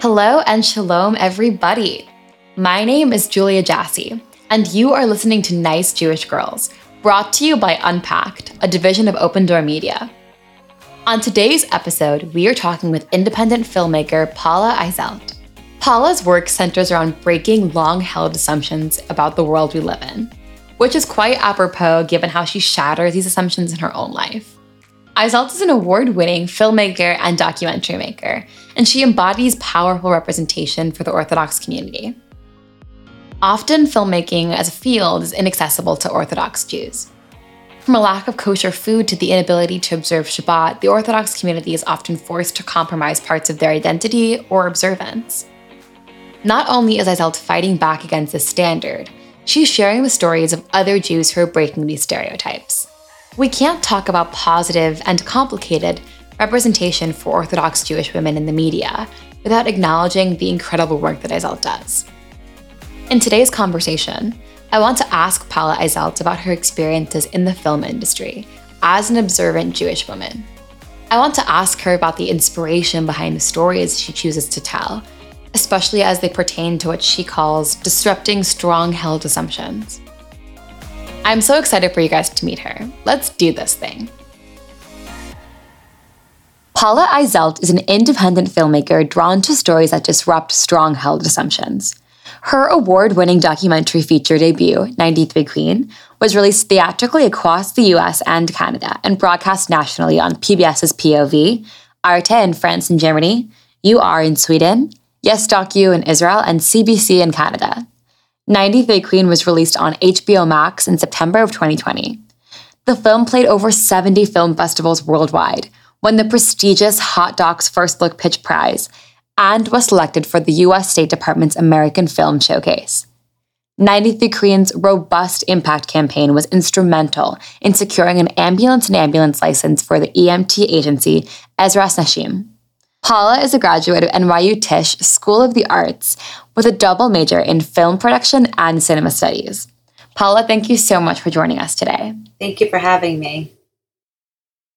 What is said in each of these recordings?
Hello and shalom, everybody. My name is Julia Jassy, and you are listening to Nice Jewish Girls, brought to you by Unpacked, a division of Open Door Media. On today's episode, we are talking with independent filmmaker Paula Eiselt. Paula's work centers around breaking long held assumptions about the world we live in, which is quite apropos given how she shatters these assumptions in her own life. Eiselt is an award winning filmmaker and documentary maker, and she embodies powerful representation for the Orthodox community. Often, filmmaking as a field is inaccessible to Orthodox Jews. From a lack of kosher food to the inability to observe Shabbat, the Orthodox community is often forced to compromise parts of their identity or observance. Not only is Eiselt fighting back against this standard, she's sharing the stories of other Jews who are breaking these stereotypes. We can't talk about positive and complicated representation for Orthodox Jewish women in the media without acknowledging the incredible work that Eiselt does. In today's conversation, I want to ask Paula Eiselt about her experiences in the film industry as an observant Jewish woman. I want to ask her about the inspiration behind the stories she chooses to tell, especially as they pertain to what she calls disrupting strong held assumptions. I'm so excited for you guys to meet her. Let's do this thing. Paula Eiselt is an independent filmmaker drawn to stories that disrupt strong held assumptions. Her award winning documentary feature debut, 93 Queen, was released theatrically across the US and Canada and broadcast nationally on PBS's POV, Arte in France and Germany, UR in Sweden, Yes Docu in Israel, and CBC in Canada. 93 Queen was released on HBO Max in September of 2020. The film played over 70 film festivals worldwide, won the prestigious Hot Docs First Look Pitch Prize, and was selected for the US State Department's American Film Showcase. 93 Queen's robust impact campaign was instrumental in securing an ambulance and ambulance license for the EMT agency Ezras Nashim. Paula is a graduate of NYU Tisch School of the Arts with a double major in film production and cinema studies. Paula, thank you so much for joining us today. Thank you for having me.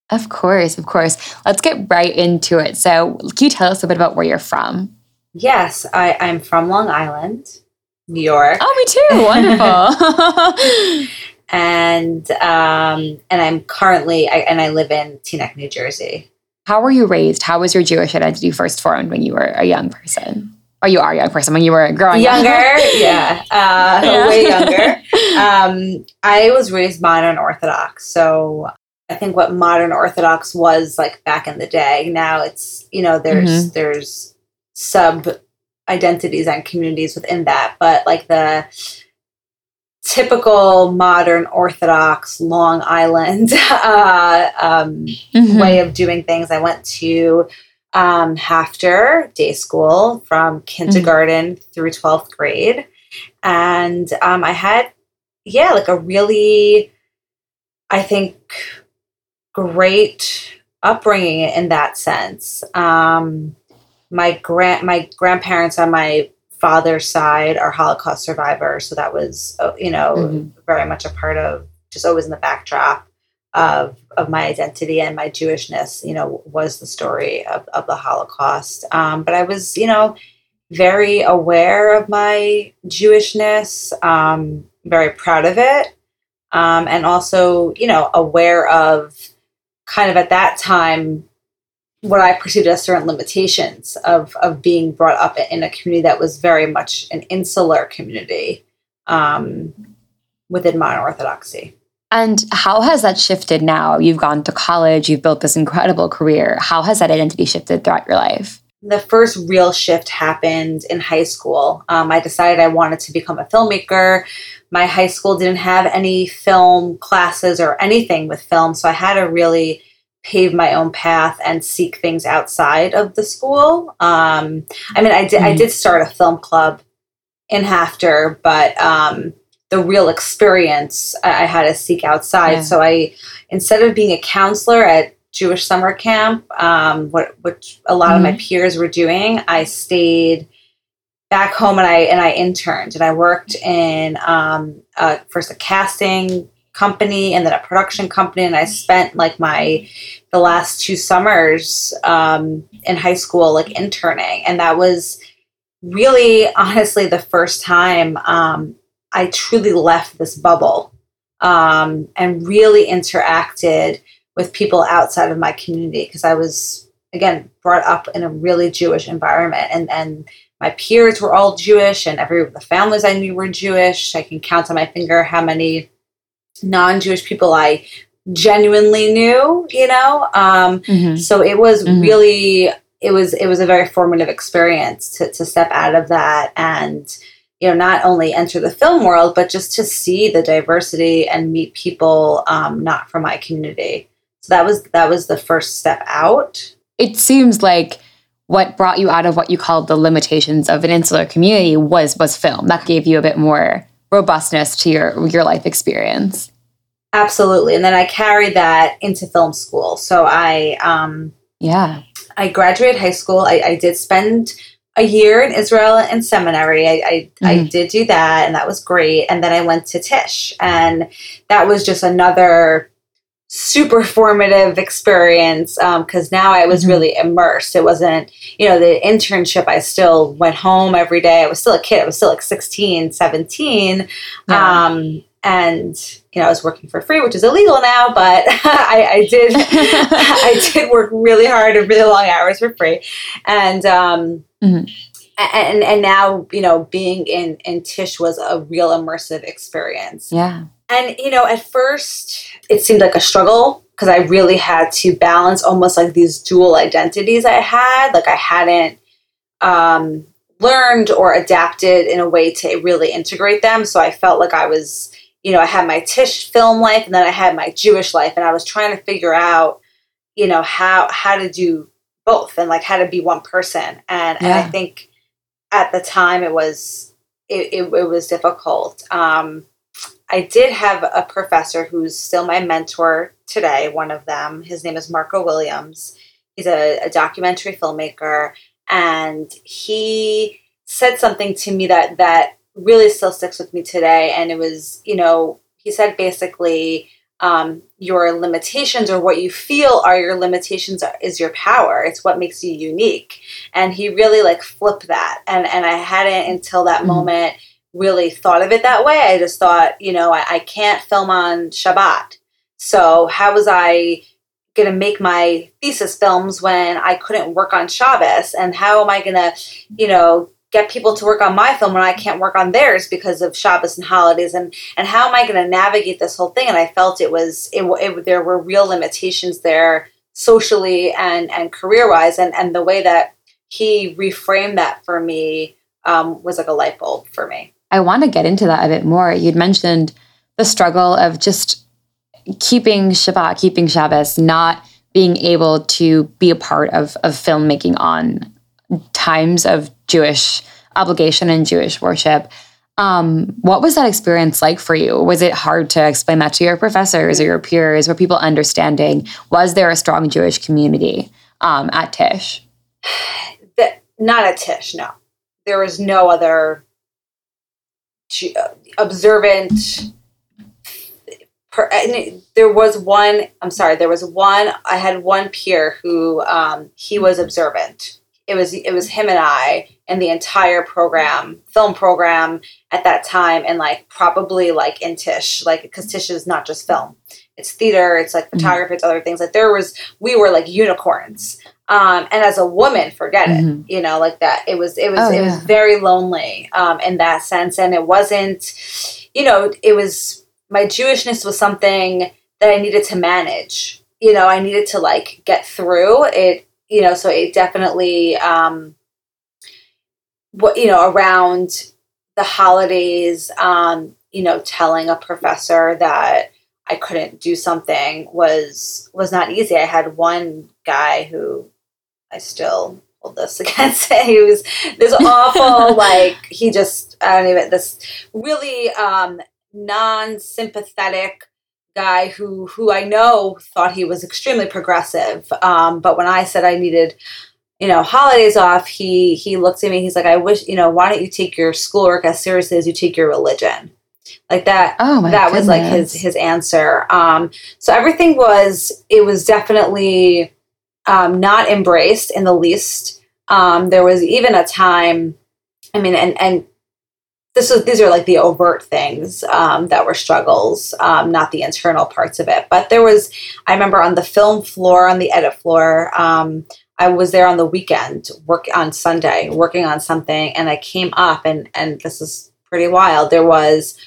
Of course, of course. Let's get right into it. So, can you tell us a bit about where you're from? Yes, I, I'm from Long Island, New York. Oh, me too. Wonderful. and um, and I'm currently I, and I live in Teaneck, New Jersey. How were you raised? How was your Jewish identity first formed when you were a young person? Or you are a young person when you were growing younger, up? yeah, uh, yeah, way younger. Um, I was raised modern Orthodox, so I think what modern Orthodox was like back in the day. Now it's you know there's mm-hmm. there's sub identities and communities within that, but like the typical modern Orthodox Long Island uh, um, mm-hmm. way of doing things. I went to um, HAFTR day school from kindergarten mm-hmm. through 12th grade. And um, I had, yeah, like a really, I think, great upbringing in that sense. Um, my grand my grandparents on my father's side are Holocaust survivors, so that was uh, you know mm-hmm. very much a part of just always in the backdrop of of my identity and my Jewishness. You know, was the story of of the Holocaust. Um, but I was you know very aware of my Jewishness, um, very proud of it, um, and also you know aware of kind of at that time what I perceived as certain limitations of of being brought up in a community that was very much an insular community um, within modern Orthodoxy. And how has that shifted now? You've gone to college, you've built this incredible career. How has that identity shifted throughout your life? The first real shift happened in high school. Um, I decided I wanted to become a filmmaker. My high school didn't have any film classes or anything with film, so I had a really pave my own path and seek things outside of the school. Um, I mean, I did mm-hmm. I did start a film club in HAFTR, but um, the real experience I, I, had to seek outside. Yeah. So I, instead of being a counselor at Jewish summer camp, um, what which a lot mm-hmm. of my mm-hmm. peers were doing, I stayed back home and I and I interned and I worked in um, uh, first a casting company and then a production company and i spent like my the last two summers um, in high school like interning and that was really honestly the first time um, i truly left this bubble um, and really interacted with people outside of my community because i was again brought up in a really jewish environment and and my peers were all jewish and every the families i knew were jewish. I can count on my finger how many non-Jewish people I genuinely knew, you know. Um, mm-hmm. So it was mm-hmm. really it was it was a very formative experience to to step out of that and you know not only enter the film world but just to see the diversity and meet people um, not from my community. So that was that was the first step out. It seems like what brought you out of what you called the limitations of an insular community was was film. That gave you a bit more robustness to your your life experience. Absolutely, and then I carried that into film school. So I, um, yeah, I graduated high school. I, I did spend a year in Israel in seminary. I I, mm-hmm. I, did do that, and that was great. And then I went to Tisch, and that was just another super formative experience because um, now I was mm-hmm. really immersed. It wasn't, you know, the internship, I still went home every day. I was still a kid. I was still like 16, 17. Yeah. Um, and you know, I was working for free, which is illegal now, but I, I, did I did work really hard and really long hours for free. And um, mm-hmm. and and now, you know, being in in Tisch was a real immersive experience. Yeah. And, you know, at first it seemed like a struggle because I really had to balance almost like these dual identities I had. Like I hadn't um, learned or adapted in a way to really integrate them. So I felt like I was, you know, I had my Tisch film life and then I had my Jewish life. And I was trying to figure out, you know, how, how to do both and like how to be one person. And, yeah. and I think at the time it was, it, it, it was difficult. Um, I did have a professor who's still my mentor today, one of them. His name is Marco Williams. He's a, a documentary filmmaker, and he said something to me that that really still sticks with me today. And it was, you know, he said basically, um, your limitations or what you feel are your limitations is your power. It's what makes you unique. And he really like flipped that. And and I hadn't until that mm-hmm. moment really thought of it that way. I just thought, you know, I, I can't film on Shabbat. So how was I going to make my thesis films when I couldn't work on Shabbos? And how am I going to, you know, get people to work on my film when I can't work on theirs because of Shabbos and holidays? And and how am I going to navigate this whole thing? And I felt it was it, it there were real limitations there socially and and career wise, and and the way that he reframed that for me um, was like a light bulb for me. I want to get into that a bit more. You'd mentioned the struggle of just keeping Shabbat, keeping Shabbos, not being able to be a part of, of filmmaking on times of Jewish obligation and Jewish worship. Um, what was that experience like for you? Was it hard to explain that to your professors or your peers? Were people understanding? Was there a strong Jewish community um, at Tisch? The, not at Tisch, no. There was no other observant per, there was one i'm sorry there was one i had one peer who um, he was observant. It was it was him and i and the entire program film program at that time and like probably like in tisch like because tisch is not just film. It's theater it's like mm-hmm. photography it's other things. Like there was we were like unicorns um, and as a woman, forget mm-hmm. it. You know, like that. It was it was oh, it yeah. was very lonely um, in that sense, and it wasn't. You know, it was my Jewishness was something that I needed to manage. You know, I needed to like get through it. You know, so it definitely, um, what you know, around the holidays, um, you know, telling a professor that I couldn't do something was was not easy. I had one guy who I still hold this against him. He was this awful, like he just I don't even this really um, non-sympathetic guy who who I know thought he was extremely progressive. Um, but when I said I needed, you know, holidays off, he he looked at me. He's like, I wish you know, why don't you take your schoolwork as seriously as you take your religion? like that Oh my that was like his his answer um so everything was it was definitely um not embraced in the least um there was even a time i mean and and this was these are like the overt things um, that were struggles, um, not the internal parts of it. But there was, I remember on the film floor, on the edit floor, um, I was there on the weekend, work on Sunday, working on something, and I came up, and and this is pretty wild. There was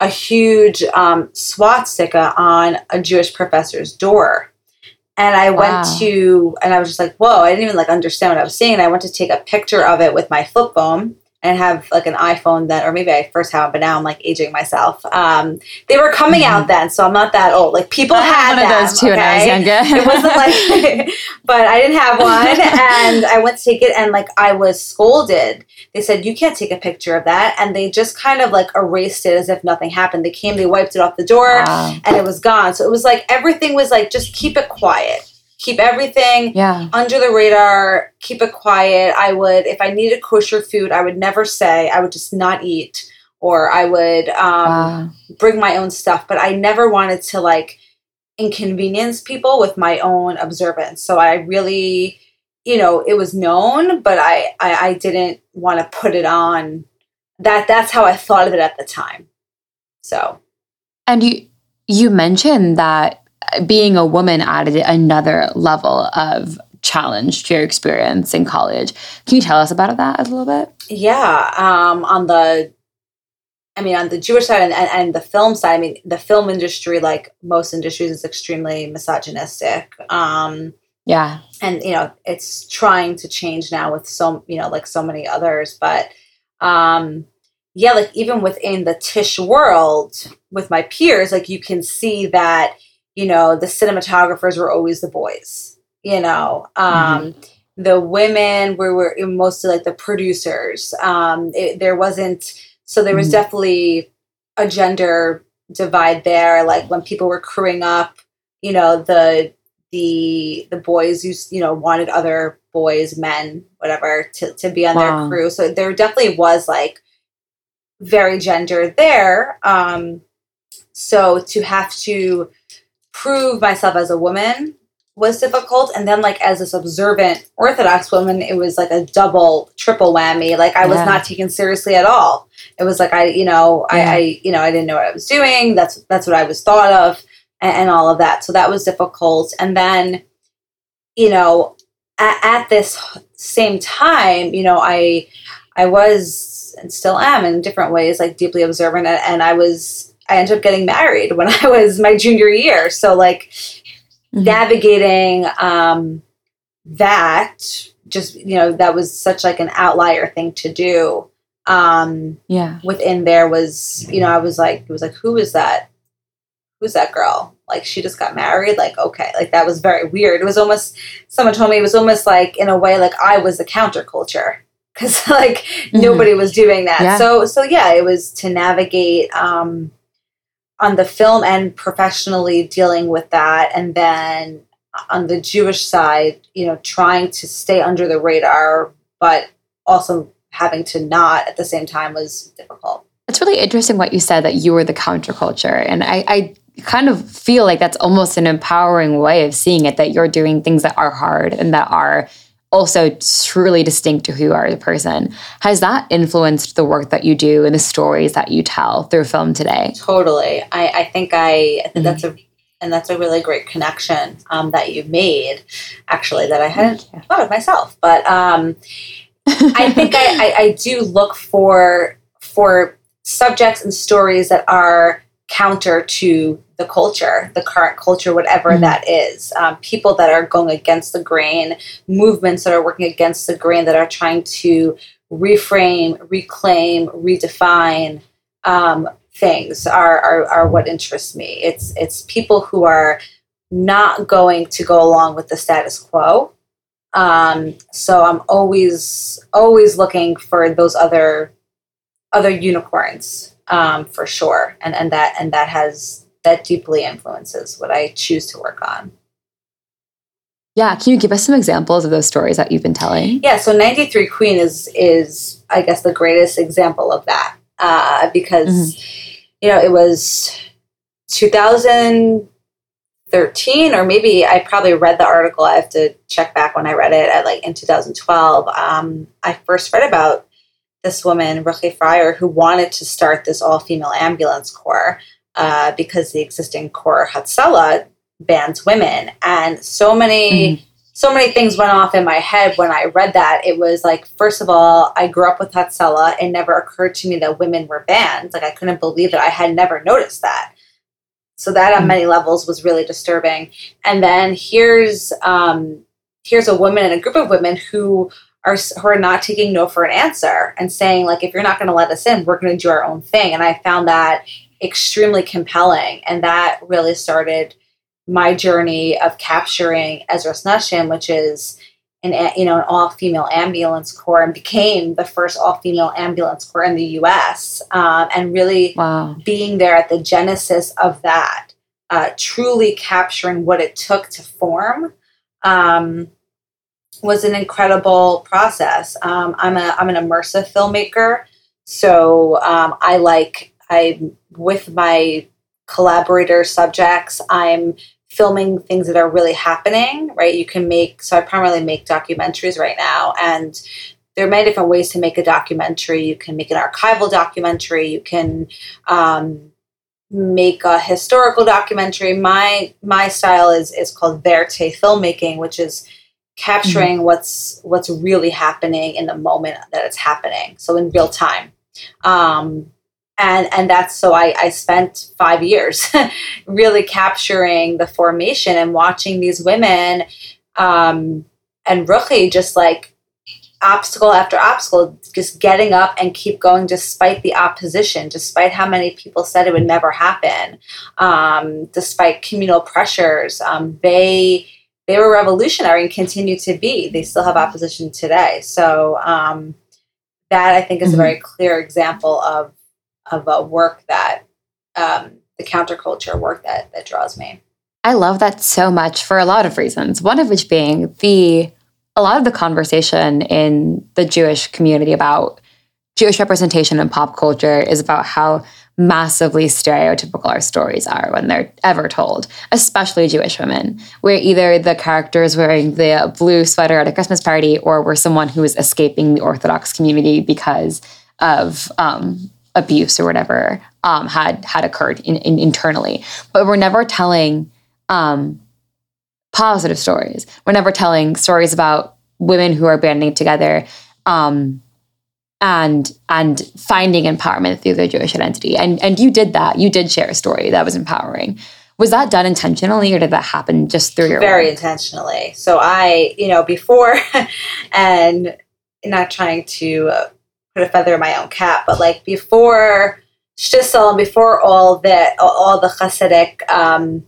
a huge um, swastika on a Jewish professor's door. And I Wow. went to, and I was just like, whoa, I didn't even like understand what I was seeing. And I went to take a picture of it with my flip phone and have like an iPhone then, or maybe I first have it, but now I'm like aging myself. Um, they were coming out then, so I'm not that old. Like people Mm-hmm. I had had one them, of those too when I was younger. it wasn't like, but I didn't have one, and I went to take it, and like I was scolded. They said you can't take a picture of that, and they just kind of like erased it as if nothing happened. They came, they wiped it off the door, Wow. and it was gone. So it was like everything was like just keep it quiet, keep everything Yeah. under the radar, keep it quiet. I would, if I needed kosher food, I would never say, I would just not eat, or I would um, Wow. bring my own stuff. But I never wanted to like inconvenience people with my own observance. So I really, you know, it was known, but I, I, I didn't want to put it on. That that's how I thought of it at the time. So And you you mentioned that being a woman added another level of challenge to your experience in college. Can you tell us about that a little bit? Yeah, um, on the, I mean, on the Jewish side and, and, and the film side, I mean, the film industry, like most industries, is extremely misogynistic. Um, Yeah. and you know, it's trying to change now with so, you know, like so many others. But um, yeah, like even within the Tisch world with my peers, like you can see that, you know, the cinematographers were always the boys, you know, um, the women were, were mostly like the producers. Um, it, there wasn't, so there was Mhm. definitely a gender divide there. Like when people were crewing up, you know, the, the, the boys used, you know, wanted other boys, men, whatever, to, to be on Wow. their crew. So there definitely was like very gender there. Um, so to have to prove myself as a woman was difficult. And then, like, as this observant Orthodox woman, it was like a double, triple whammy. Like, I was Yeah. not taken seriously at all. It was like I, you know, Yeah. I, I, you know, I didn't know what I was doing. That's that's what I was thought of, and, and all of that. So that was difficult. And then, you know, at, at this same time, you know, I, I was and still am in different ways, like deeply observant, and, and I was. I ended up getting married when I was my junior year. So like Mhm. navigating um, that just you know that was such like an outlier thing to do um, Yeah. within there was you know i was like it was like who is that who's that girl like she just got married like okay like that was very weird it was almost someone told me it was almost like in a way like i was the counterculture because like Mhm. nobody was doing that Yeah. so so yeah it was to navigate um on the film and professionally dealing with that and then on the jewish side you know trying to stay under the radar but also having to not at the same time was difficult It's really interesting what you said that you were the counterculture. And I, I kind of feel like that's almost an empowering way of seeing it that you're doing things that are hard and that are also truly distinct to who you are as a person. Has that influenced the work that you do and the stories that you tell through film today? totally i, I think i I think Mhm. that's a and that's a really great connection um, that you made actually that i hadn't thought of myself but um, I think I, I, I do look for for subjects and stories that are counter to the culture, the current culture, whatever Mhm. that is. Um, people that are going against the grain, movements that are working against the grain, that are trying to reframe, reclaim, redefine um, things are, are are what interests me. It's it's people who are not going to go along with the status quo. Um, so I'm always always looking for those other other unicorns um, for sure, and and that and that has that deeply influences what I choose to work on. Yeah, can you give us some examples of those stories that you've been telling? Yeah, so 93 Queen is is I guess the greatest example of that uh, because you know, it was 2013 or maybe I probably read the article. I have to check back when I read it at like in 2012. Um, I first read about this woman, Ruchi Freier, who wanted to start this all female ambulance corps uh, because the existing corps Hatzalah bans women. And so many. Mm-hmm so many things went off in my head when I read that. It was like, first of all, I grew up with Hatzalah. It never occurred to me that women were banned. Like, I couldn't believe that I had never noticed that. So that on hmm. many levels was really disturbing. And then here's um, here's a woman and a group of women who are who are not taking no for an answer and saying like, if you're not going to let us in, we're going to do our own thing. And I found that extremely compelling, and that really started my journey of capturing Ezras Nashim, which is an you know an all female ambulance corps, and became the first all female ambulance corps in the U.S. Um, and really wow. being there at the genesis of that, uh, truly capturing what it took to form. Um, was an incredible process. Um, I'm a I'm an immersive filmmaker, so um, I like I with my collaborator subjects. I'm filming things that are really happening, right? You can make, so I primarily make documentaries right now. And there are many different ways to make a documentary. You can make an archival documentary. You can um, make a historical documentary. My my style is is called vérité filmmaking, which is capturing mm-hmm. what's what's really happening in the moment that it's happening. So in real time. Um, and and that's so I, I spent five years really capturing the formation and watching these women um, and Ruchi just like obstacle after obstacle, just getting up and keep going despite the opposition, despite how many people said it would never happen, um, despite communal pressures. Um, they they were revolutionary and continue to be. They still have opposition today. So um, that I think is mm-hmm. a very clear example of of a work that um, the counterculture work that that draws me. I love that so much for a lot of reasons. One of which being the a lot of the conversation in the Jewish community about Jewish representation in pop culture is about how massively stereotypical our stories are when they're ever told, especially Jewish women, where either the character is wearing the blue sweater at a Christmas party or we're someone who is escaping the Orthodox community because of um, abuse or whatever um, had had occurred in, in, internally. But we're never telling um, positive stories. We're never telling stories about women who are banding together um, and and finding empowerment through their Jewish identity. And and you did that. You did share a story that was empowering. Was that done intentionally, or did that happen just through your very work? intentionally? So I, you know, before and not trying to. Uh, put a feather in my own cap, but like before Shtisel and before all that, all the Hasidic um,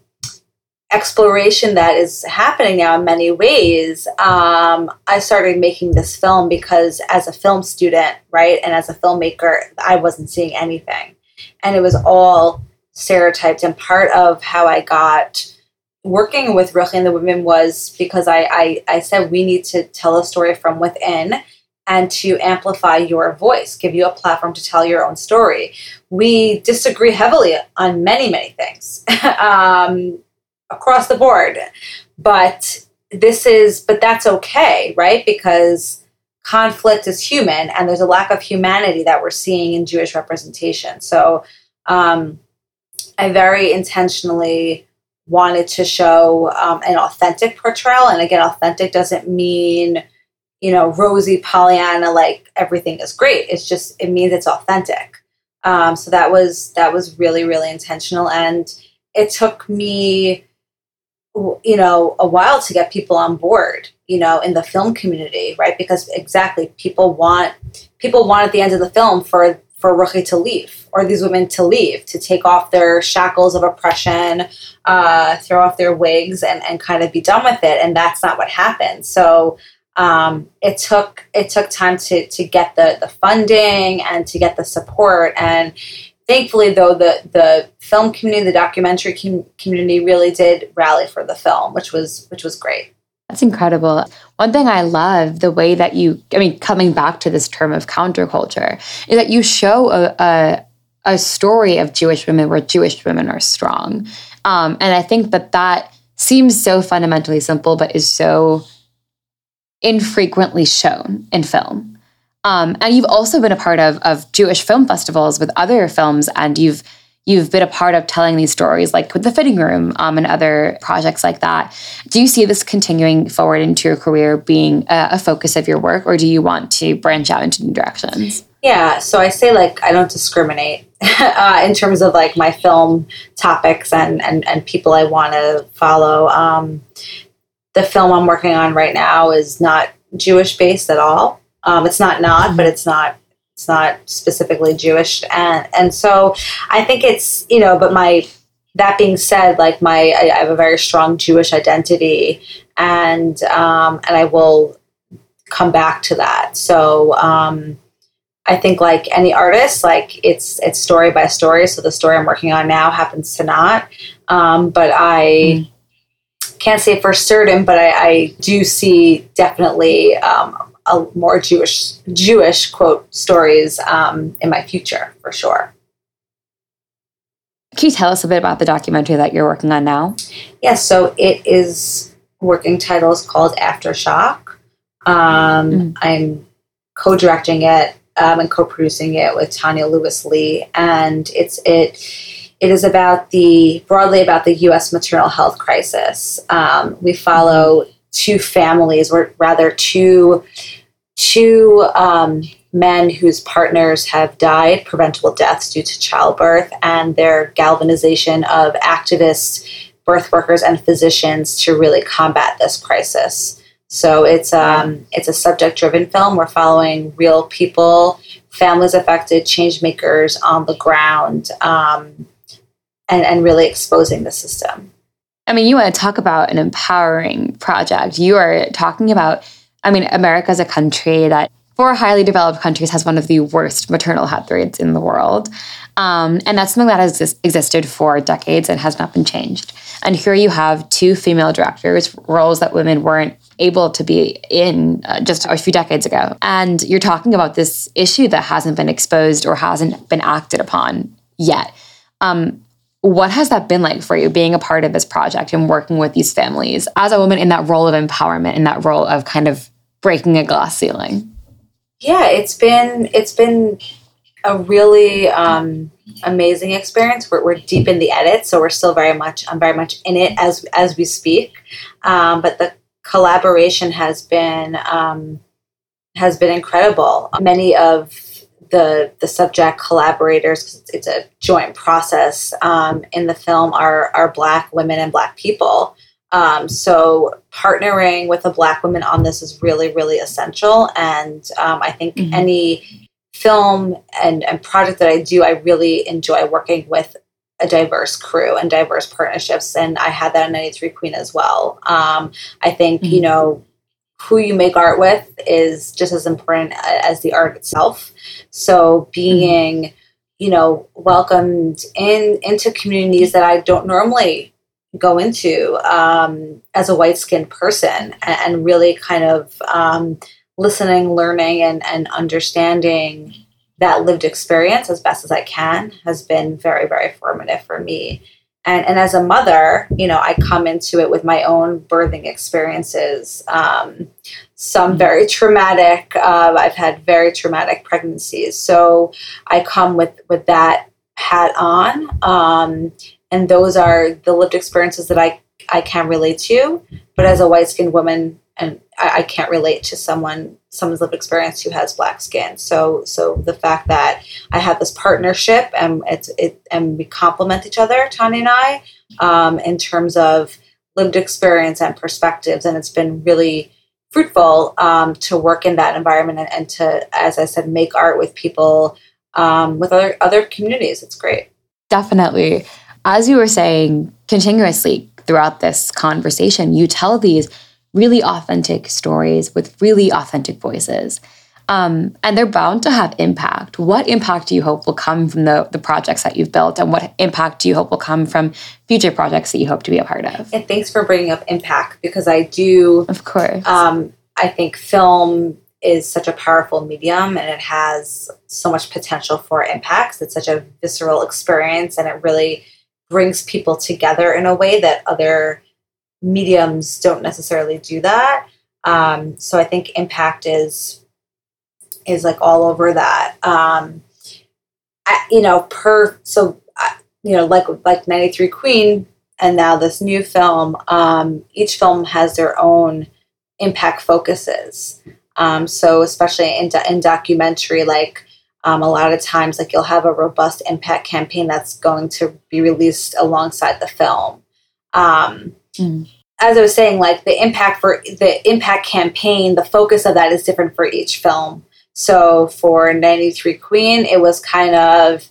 exploration that is happening now in many ways, um, I started making this film because as a film student, right, and as a filmmaker, I wasn't seeing anything. And it was all stereotyped. And part of how I got working with Ruchi and the women was because I, I, I said we need to tell a story from within and to amplify your voice, give you a platform to tell your own story. We disagree heavily on many, many things um, across the board, but this is, but that's okay, right? Because conflict is human and there's a lack of humanity that we're seeing in Jewish representation. So um, I very intentionally wanted to show um, an authentic portrayal. And again, authentic doesn't mean you know, rosy Pollyanna, like everything is great. It's just it means it's authentic. Um, so that was that was really really intentional, and it took me, you know, a while to get people on board. You know, in the film community, right? Because exactly, people want people want at the end of the film for for Ruchi to leave or these women to leave, to take off their shackles of oppression, uh, throw off their wigs, and, and kind of be done with it. And that's not what happened. So um, it took it took time to to get the the funding and to get the support and thankfully though the the film community the documentary com- community really did rally for the film which was which was great that's incredible one thing i love the way that you i mean coming back to this term of counterculture is that you show a, a a story of Jewish women where Jewish women are strong. Um, and I think that that seems so fundamentally simple, but is so infrequently shown in film. Um, and you've also been a part of, of Jewish film festivals with other films, and you've you've been a part of telling these stories, like with the fitting room um, and other projects like that. Do you see this continuing forward into your career being a, a focus of your work, or do you want to branch out into new directions? Yeah, so I say like I don't discriminate uh, in terms of like my film topics and and, and people I want to follow. Um, the film I'm working on right now is not Jewish based at all. Um, it's not not, but it's not it's not specifically Jewish, and and so I think it's you know. But my that being said, like my I, I have a very strong Jewish identity, and um, and I will come back to that. So. Um, I think like any artist, like it's it's story by story. So the story I'm working on now happens to not, um, but I mm can't say for certain, but I, I do see definitely um, a more Jewish Jewish quote stories um, in my future for sure. Can you tell us a bit about the documentary that you're working on now? Yes, yeah, so it is working title is called Aftershock. Um, mm. I'm co-directing it um, and co-producing it with Tonya Lewis Lee, and it's it it is about the broadly about the U.S. maternal health crisis. Um, we follow two families, or rather two two um, men whose partners have died preventable deaths due to childbirth, and their galvanization of activists, birth workers, and physicians to really combat this crisis. So it's um, it's a subject driven film. We're following real people, families affected, change makers on the ground. Um, and, and really exposing the system. I mean, you want to talk about an empowering project. You are talking about, I mean, America is a country that, for highly developed countries, has one of the worst maternal health rates in the world. Um, and that's something that has existed for decades and has not been changed. And here you have two female directors, roles that women weren't able to be in uh, just a few decades ago. And you're talking about this issue that hasn't been exposed or hasn't been acted upon yet. Um, what has that been like for you being a part of this project and working with these families as a woman in that role of empowerment, in that role of kind of breaking a glass ceiling? Yeah, it's been it's been a really um, amazing experience. We're, we're deep in the edit, so we're still very much I'm very much in it as as we speak. Um, but the collaboration has been um, has been incredible. Many of the the subject collaborators it's, it's a joint process um, in the film are are black women and black people um, so partnering with a black woman on this is really really essential and um, i think mm-hmm. any film and, and project that i do i really enjoy working with a diverse crew and diverse partnerships and i had that in 93 queen as well um, i think mm-hmm. you know who you make art with is just as important as the art itself. So being, mm-hmm. you know, welcomed in into communities that I don't normally go into um, as a white skinned person and, really kind of um, listening, learning, and, and understanding that lived experience as best as I can has been very, very formative for me. And and as a mother you know i come into it with my own birthing experiences. Um, some mm-hmm. very traumatic uh, i've had very traumatic pregnancies. So i come with with that hat on um, and those are the lived experiences that i i can relate to but as a white skinned woman and I, I, can't relate to someone someone's lived experience who has black skin. So so the fact that I have this partnership and it's it and we complement each other, Tonya and I, um, in terms of lived experience and perspectives, and it's been really fruitful um, to work in that environment and, and, to, as I said, make art with people um, with other other communities. It's great. Definitely. As you were saying continuously throughout this conversation, you tell these really authentic stories with really authentic voices. Um, and they're bound to have impact. What impact do you hope will come from the, the projects that you've built, and what impact do you hope will come from future projects that you hope to be a part of? And thanks for bringing up impact because I do. Of course. Um, I think film is such a powerful medium and it has so much potential for impacts. It's such a visceral experience and it really brings people together in a way that other mediums don't necessarily do that. Um, so I think impact is is like all over that. Um, I, you know, per so you know, like like ninety three Queen, and now this new film. Um, each film has their own impact focuses. Um, so especially in, in documentary, like um, a lot of times, like you'll have a robust impact campaign that's going to be released alongside the film. Um, mm. As I was saying, like the impact for the impact campaign, the focus of that is different for each film. So for 93 Queen, it was kind of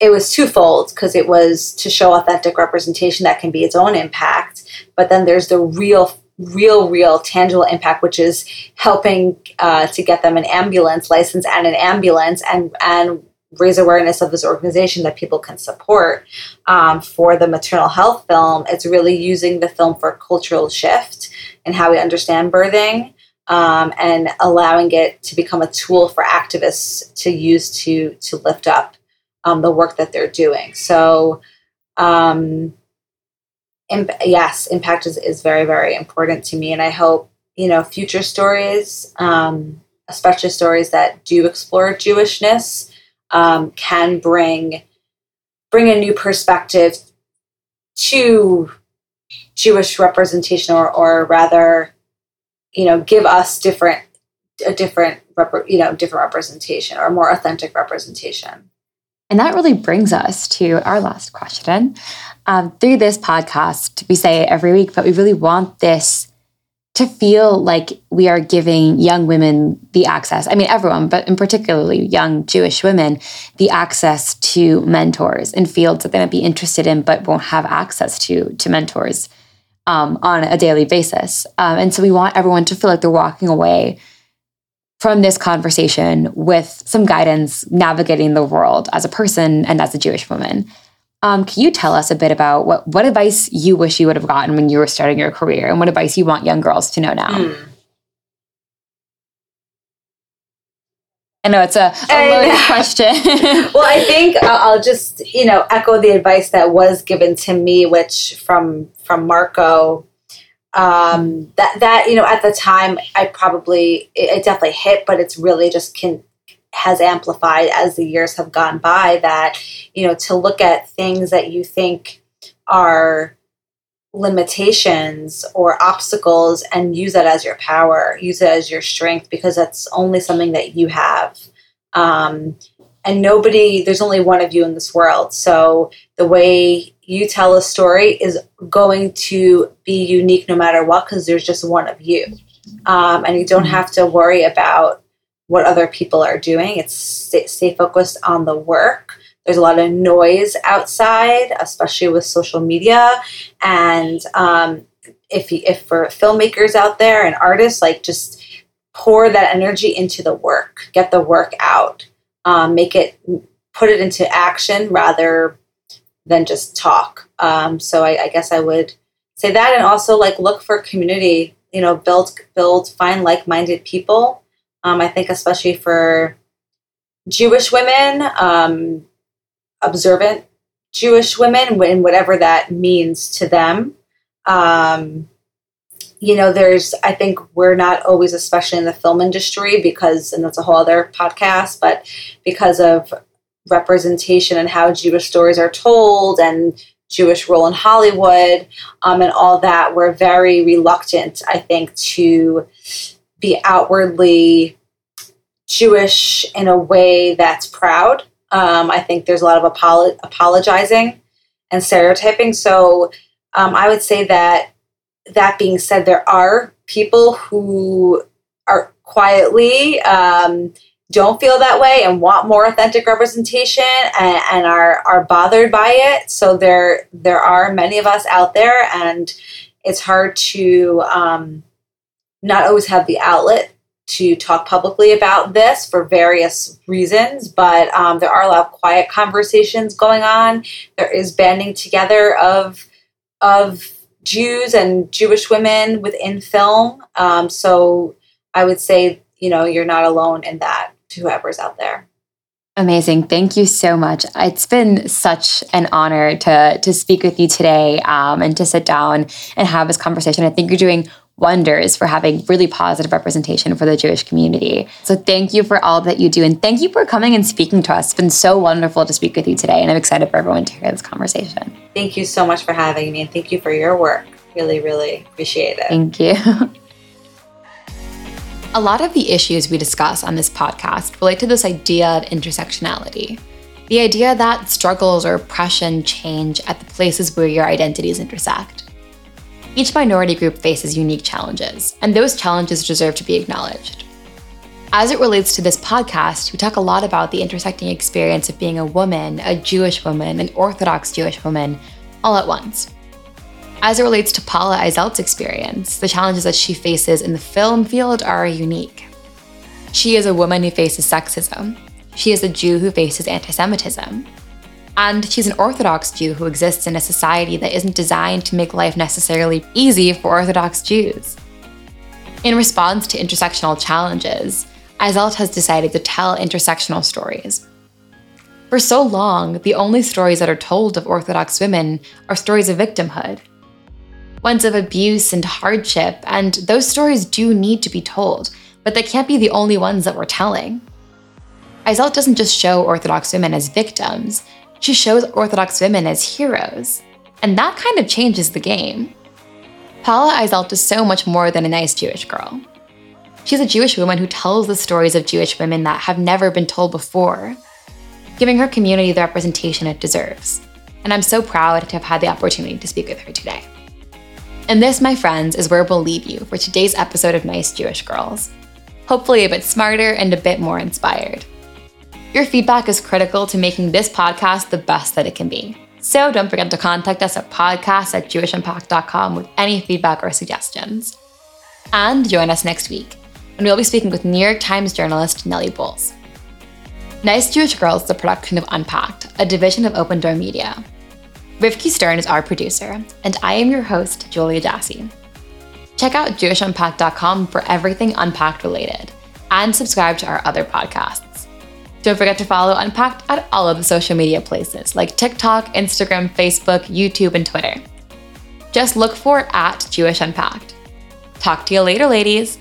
it was twofold because it was to show authentic representation that can be its own impact, but then there's the real real, real tangible impact, which is helping uh, to get them an ambulance license and an ambulance and and raise awareness of this organization that people can support. Um, for the maternal health film, it's really using the film for cultural shift and how we understand birthing. Um, and allowing it to become a tool for activists to use to to lift up um, the work that they're doing. So, um, imp- yes, impact is, is very, very important to me. And I hope, you know, future stories, um, especially stories that do explore Jewishness, um, can bring bring a new perspective to Jewish representation, or, or rather, you know, give us different a different you know different representation or more authentic representation. And that really brings us to our last question. Um, through this podcast, we say every week, but we really want this to feel like we are giving young women the access. I mean, everyone, but in particularly young Jewish women, the access to mentors in fields that they might be interested in, but won't have access to to mentors um, on a daily basis. Um, and so we want everyone to feel like they're walking away from this conversation with some guidance navigating the world as a person and as a Jewish woman. Um, can you tell us a bit about what, what advice you wish you would have gotten when you were starting your career and what advice you want young girls to know now? Mm. I know it's a, a loaded question. well, I think I'll just you know echo the advice that was given to me, which from from Marco um, that that you know at the time I probably it, it definitely hit, but it's really just can has amplified as the years have gone by. That you know to look at things that you think are limitations or obstacles and use that as your power, use it as your strength because that's only something that you have. Um, and nobody, there's only one of you in this world. So the way you tell a story is going to be unique no matter what because there's just one of you. Um, and you don't have to worry about what other people are doing. It's stay, stay focused on the work. There's a lot of noise outside, especially with social media. And um, if, if for filmmakers out there and artists, like just pour that energy into the work, get the work out, um, make it, put it into action rather than just talk. Um, so I, I, guess I would say that, and also like look for community. You know, build build find like minded people. Um, I think especially for Jewish women, um, observant Jewish women, and whatever that means to them. Um, you know, there's, I think we're not always, especially in the film industry, because, and that's a whole other podcast, but because of representation and how Jewish stories are told and Jewish role in Hollywood um, and all that, we're very reluctant, I think, to be outwardly Jewish in a way that's proud. Um, I think there's a lot of apolo- apologizing and stereotyping. So um, I would say that that being said, there are people who are quietly um, don't feel that way and want more authentic representation and, and, are are bothered by it. So there there are many of us out there, and it's hard to um, not always have the outlet to talk publicly about this for various reasons. But um, there are a lot of quiet conversations going on. There is banding together of of Jews and Jewish women within film. Um, so I would say you know, you're not alone in that to whoever's out there. Amazing. Thank you so much. It's been such an honor to to speak with you today um, and to sit down and have this conversation. I think you're doing wonders for having really positive representation for the Jewish community. So thank you for all that you do. And thank you for coming and speaking to us. It's been so wonderful to speak with you today. And I'm excited for everyone to hear this conversation. Thank you so much for having me. And thank you for your work. Really, really appreciate it. Thank you. A lot of the issues we discuss on this podcast relate to this idea of intersectionality. The idea that struggles or oppression change at the places where your identities intersect. Each minority group faces unique challenges, and those challenges deserve to be acknowledged. As it relates to this podcast, we talk a lot about the intersecting experience of being a woman, a Jewish woman, an Orthodox Jewish woman, all at once. As it relates to Paula Eiselt's experience, the challenges that she faces in the film field are unique. She is a woman who faces sexism. She is a Jew who faces anti Semitism. And she's an Orthodox Jew who exists in a society that isn't designed to make life necessarily easy for Orthodox Jews. In response to intersectional challenges, Eiselt has decided to tell intersectional stories. For so long, the only stories that are told of Orthodox women are stories of victimhood ones of abuse and hardship, and those stories do need to be told, but they can't be the only ones that we're telling. Eiselt doesn't just show Orthodox women as victims, she shows Orthodox women as heroes. And that kind of changes the game. Paula Eiselt is so much more than a nice Jewish girl. She's a Jewish woman who tells the stories of Jewish women that have never been told before, giving her community the representation it deserves. And I'm so proud to have had the opportunity to speak with her today. And this, my friends, is where we'll leave you for today's episode of Nice Jewish Girls. Hopefully, a bit smarter and a bit more inspired. Your feedback is critical to making this podcast the best that it can be. So don't forget to contact us at podcast at jewishunpacked.com with any feedback or suggestions. And join us next week when we'll be speaking with New York Times journalist Nellie Bowles. Nice Jewish Girls is a production of Unpacked, a division of Open Door Media. Rivki Stern is our producer, and I am your host, Julia Jassy. Check out JewishUnpacked.com for everything Unpacked related, and subscribe to our other podcasts. Don't forget to follow Unpacked at all of the social media places like TikTok, Instagram, Facebook, YouTube, and Twitter. Just look for at Jewish Unpacked. Talk to you later, ladies.